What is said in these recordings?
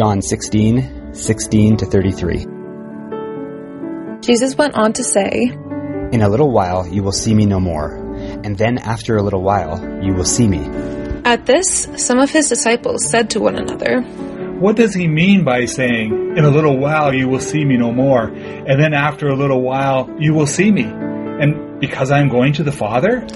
John 16, 16 to 33. Jesus went on to say, In a little while you will see me no more, and then after a little while you will see me. At this, some of his disciples said to one another, What does he mean by saying, In a little while you will see me no more, and then after a little while you will see me? And because I'm going to the Father?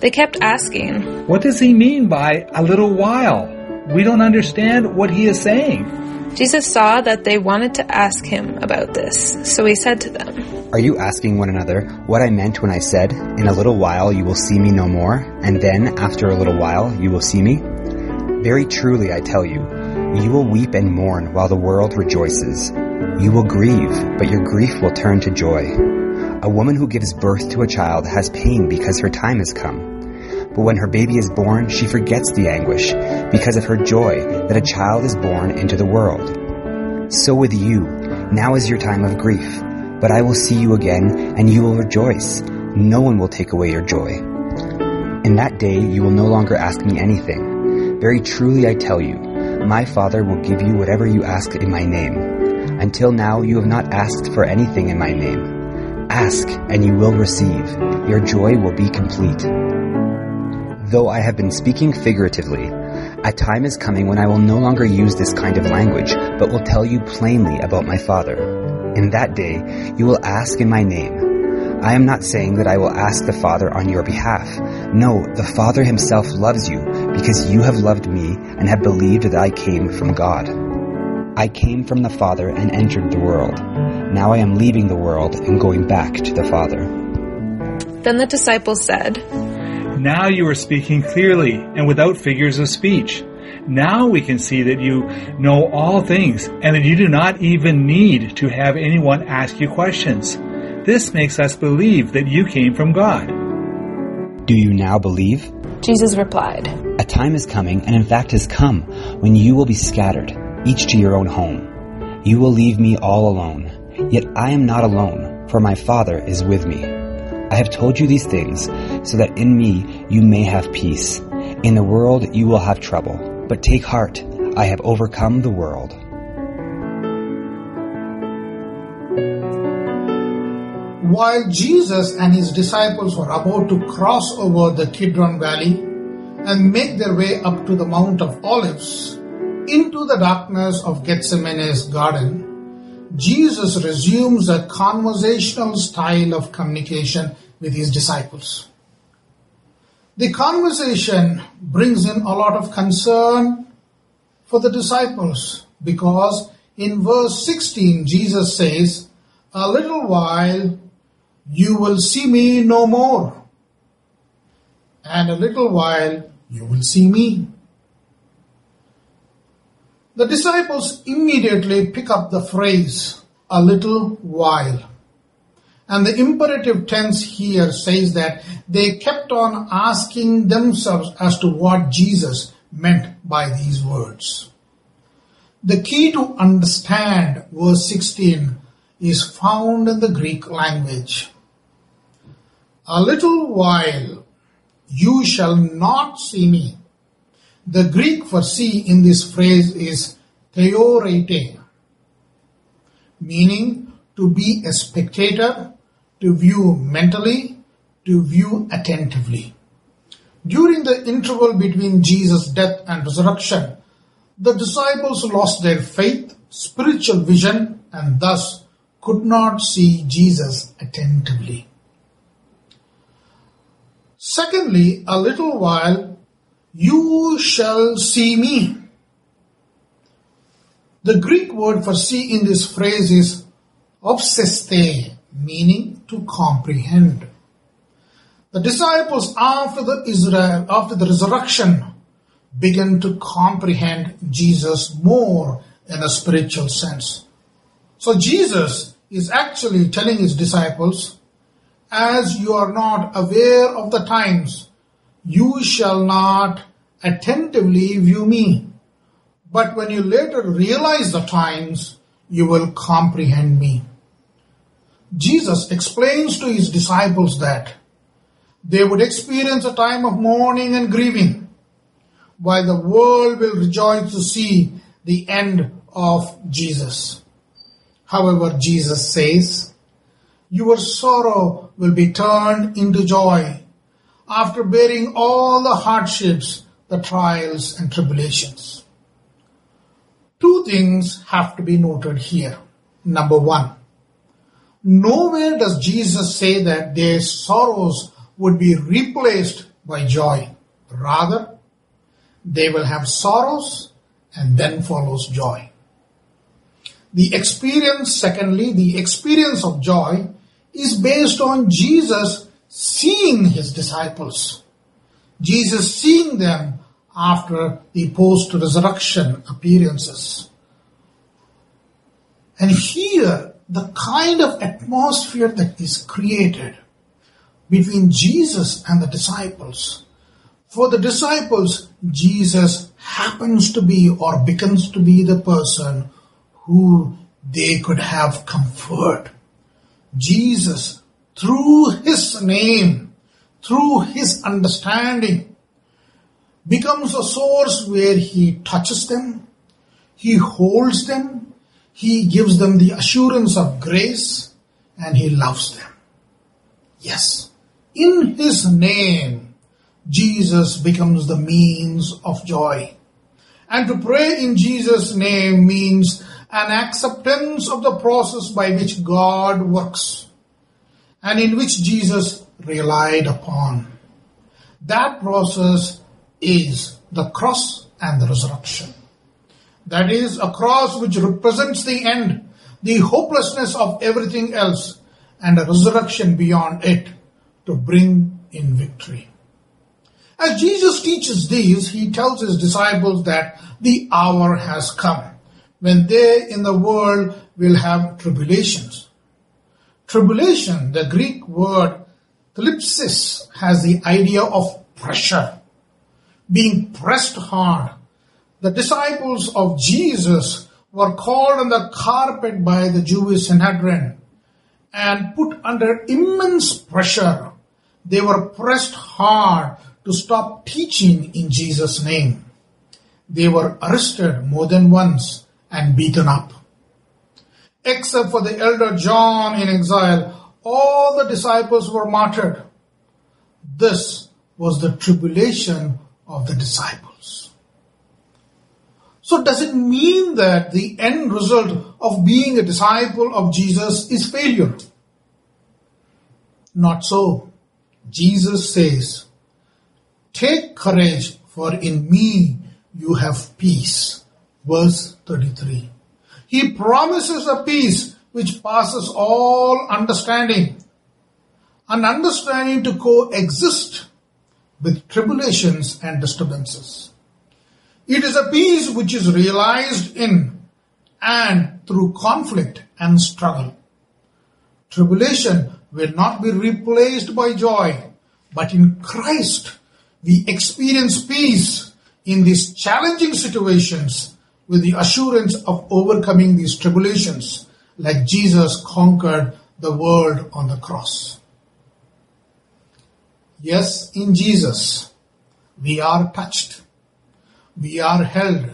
They kept asking, What does he mean by a little while? We don't understand what he is saying. Jesus saw that they wanted to ask him about this, so he said to them, Are you asking one another what I meant when I said, In a little while you will see me no more, and then after a little while you will see me? Very truly I tell you, you will weep and mourn while the world rejoices. You will grieve, but your grief will turn to joy. A woman who gives birth to a child has pain because her time has come. But when her baby is born, she forgets the anguish because of her joy that a child is born into the world. So with you, now is your time of grief, but I will see you again and you will rejoice. No one will take away your joy. In that day you will no longer ask me anything. Very truly I tell you, my Father will give you whatever you ask in my name. Until now you have not asked for anything in my name. Ask and you will receive. Your joy will be complete. Though I have been speaking figuratively, a time is coming when I will no longer use this kind of language, but will tell you plainly about my Father. In that day, you will ask in my name. I am not saying that I will ask the Father on your behalf. No, the Father himself loves you because you have loved me and have believed that I came from God. I came from the Father and entered the world. Now I am leaving the world and going back to the Father. Then the disciples said, Now you are speaking clearly and without figures of speech. Now we can see that you know all things and that you do not even need to have anyone ask you questions. This makes us believe that you came from God. Do you now believe? Jesus replied, A time is coming, and in fact has come, when you will be scattered, each to your own home. You will leave me all alone. Yet I am not alone, for my Father is with me. I have told you these things, so that in me you may have peace. In the world you will have trouble, but take heart, I have overcome the world. While Jesus and his disciples were about to cross over the Kidron Valley and make their way up to the Mount of Olives into the darkness of Gethsemane's garden, Jesus resumes a conversational style of communication with his disciples. The conversation brings in a lot of concern for the disciples because in verse 16 Jesus says, A little while you will see me no more, and a little while you will see me. The disciples immediately pick up the phrase, a little while. And the imperative tense here says that they kept on asking themselves as to what Jesus meant by these words. The key to understand verse 16 is found in the Greek language. A little while you shall not see me. The Greek for see in this phrase is theorete, meaning to be a spectator, to view mentally, to view attentively. During the interval between Jesus' death and resurrection, the disciples lost their faith, spiritual vision, and thus could not see Jesus attentively. Secondly, a little while you shall see me. The Greek word for see in this phrase is opsesthe, meaning to comprehend. The disciples after the Israel, after the resurrection, began to comprehend Jesus more in a spiritual sense. So Jesus is actually telling his disciples, as you are not aware of the times, you shall not attentively view me. But when you later realize the times, you will comprehend me. Jesus explains to his disciples that they would experience a time of mourning and grieving, while the world will rejoice to see the end of Jesus. However, Jesus says, Your sorrow will be turned into joy after bearing all the hardships, the trials, and tribulations. Two things have to be noted here. Number one, nowhere does Jesus say that their sorrows would be replaced by joy. Rather, they will have sorrows and then follows joy. The experience, secondly, the experience of joy is based on Jesus seeing his disciples. Jesus seeing them after the post resurrection appearances. And here, the kind of atmosphere that is created between Jesus and the disciples. For the disciples, Jesus happens to be or becomes to be the person who they could have comfort. Jesus, through his name, through his understanding, becomes a source where he touches them, he holds them, he gives them the assurance of grace, and he loves them. Yes, in his name, Jesus becomes the means of joy. And to pray in Jesus' name means an acceptance of the process by which God works and in which Jesus relied upon. That process is the cross and the resurrection. That is a cross which represents the end, the hopelessness of everything else, and a resurrection beyond it to bring in victory. As Jesus teaches these, he tells his disciples that the hour has come when they in the world will have tribulations. Tribulation, the Greek word thlipsis, has the idea of pressure, being pressed hard. The disciples of Jesus were called on the carpet by the Jewish Sanhedrin and put under immense pressure. They were pressed hard to stop teaching in Jesus' name. They were arrested more than once and beaten up. Except for the elder John in exile, all the disciples were martyred. This was the tribulation of the disciples. So does it mean that the end result of being a disciple of Jesus is failure? Not so. Jesus says, Take courage, for in me you have peace. Verse 33. He promises a peace which passes all understanding. An understanding to coexist with tribulations and disturbances. It is a peace which is realized in and through conflict and struggle. Tribulation will not be replaced by joy, but in Christ we experience peace in these challenging situations with the assurance of overcoming these tribulations like Jesus conquered the world on the cross. Yes, in Jesus, we are touched, we are held,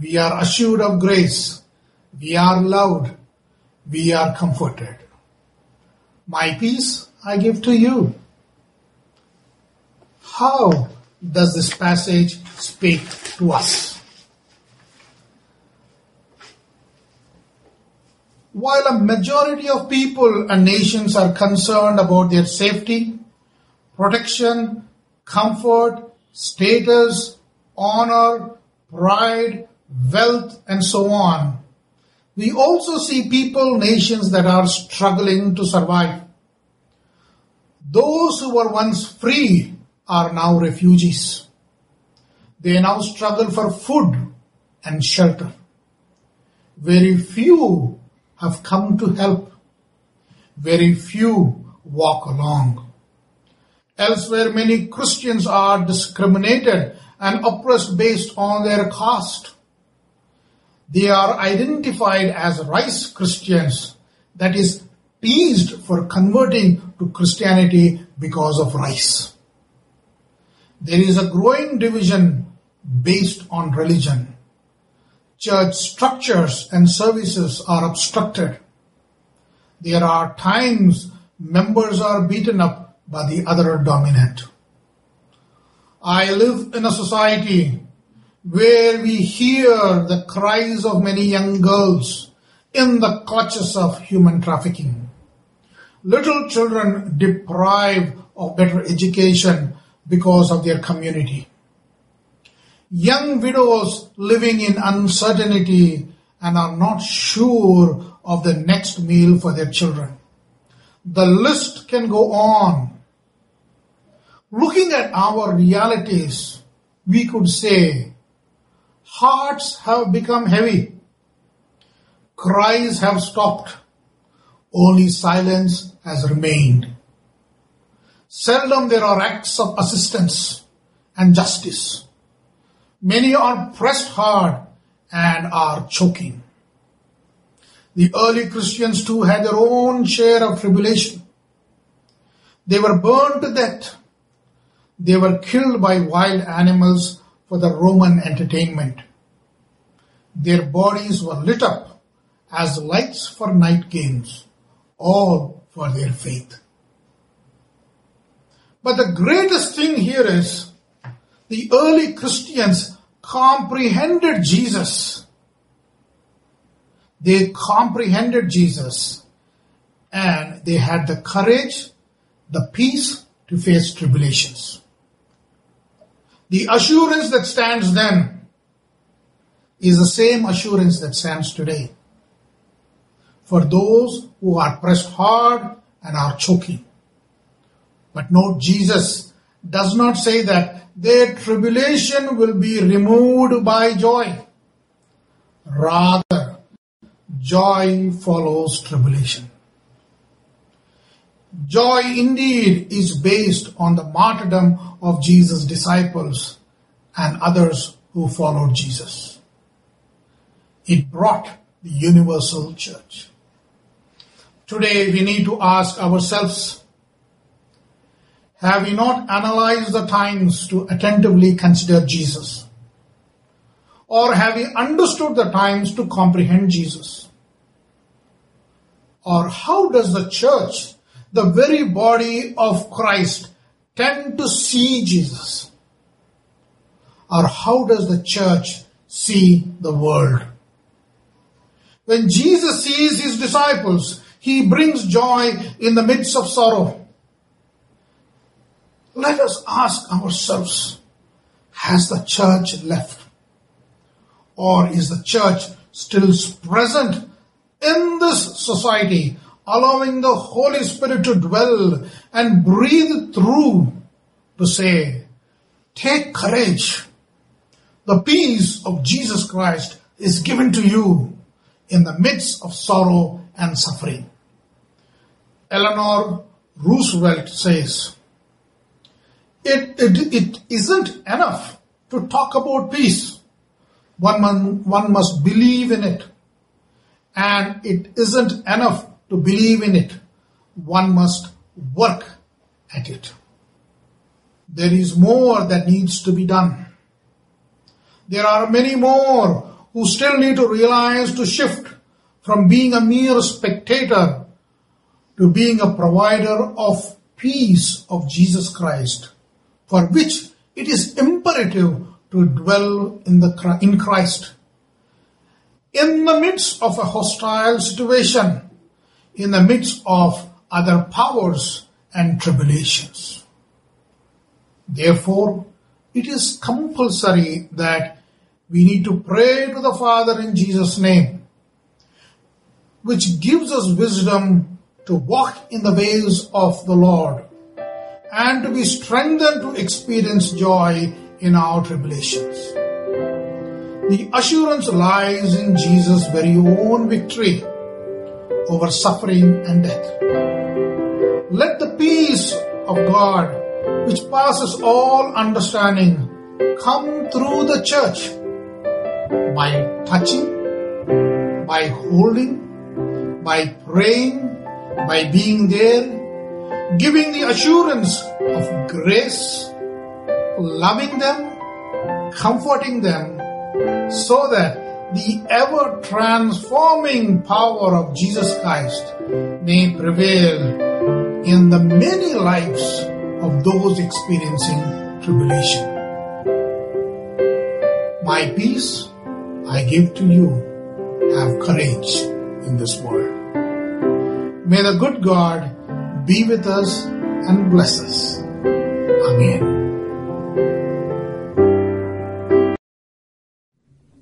we are assured of grace, we are loved, we are comforted. My peace I give to you. How does this passage speak to us? While a majority of people and nations are concerned about their safety, protection, comfort, status, honor, pride, wealth, and so on, we also see people, nations that are struggling to survive. Those who were once free are now refugees. They now struggle for food and shelter. Very few have come to help. Very few walk along. Elsewhere, many Christians are discriminated and oppressed based on their caste. They are identified as rice Christians, that is, teased for converting to Christianity because of rice. There is a growing division based on religion. Church structures and services are obstructed. There are times members are beaten up by the other dominant. I live in a society where we hear the cries of many young girls in the clutches of human trafficking. Little children deprived of better education because of their community. Young widows living in uncertainty and are not sure of the next meal for their children. The list can go on. Looking at our realities, we could say, hearts have become heavy. Cries have stopped. Only silence has remained. Seldom there are acts of assistance and justice. Many are pressed hard and are choking. The early Christians too had their own share of tribulation. They were burned to death. They were killed by wild animals for the Roman entertainment. Their bodies were lit up as lights for night games, all for their faith. But the greatest thing here is the early Christians comprehended Jesus. They comprehended Jesus and they had the courage, the peace to face tribulations. The assurance that stands then is the same assurance that stands today for those who are pressed hard and are choking. But note, Jesus does not say that their tribulation will be removed by joy. Rather, joy follows tribulation. Joy indeed is based on the martyrdom of Jesus' disciples and others who followed Jesus. It brought the universal church. Today we need to ask ourselves, have we not analyzed the times to attentively consider Jesus? Or have we understood the times to comprehend Jesus? Or how does the church, the very body of Christ, tend to see Jesus? Or how does the church see the world? When Jesus sees his disciples, he brings joy in the midst of sorrow. Let us ask ourselves, has the church left? Or is the church still present in this society, allowing the Holy Spirit to dwell and breathe through to say, take courage. The peace of Jesus Christ is given to you in the midst of sorrow and suffering. Eleanor Roosevelt says, it, it, it isn't enough to talk about peace. One, man, one must believe in it. And it isn't enough to believe in it. One must work at it. There is more that needs to be done. There are many more who still need to realize to shift from being a mere spectator to being a provider of peace of Jesus Christ, for which it is imperative to dwell in the in Christ. In the midst of a hostile situation, in the midst of other powers and tribulations. Therefore, it is compulsory that we need to pray to the Father in Jesus' name, which gives us wisdom to walk in the ways of the Lord and to be strengthened to experience joy in our tribulations. The assurance lies in Jesus' very own victory over suffering and death. Let the peace of God, which passes all understanding, come through the church by touching, by holding, by praying, by being there, giving the assurance of grace, loving them, comforting them, so that the ever transforming power of Jesus Christ may prevail in the many lives of those experiencing tribulation. My peace I give to you. Have courage in this world. May the good God be with us and bless us. Amen.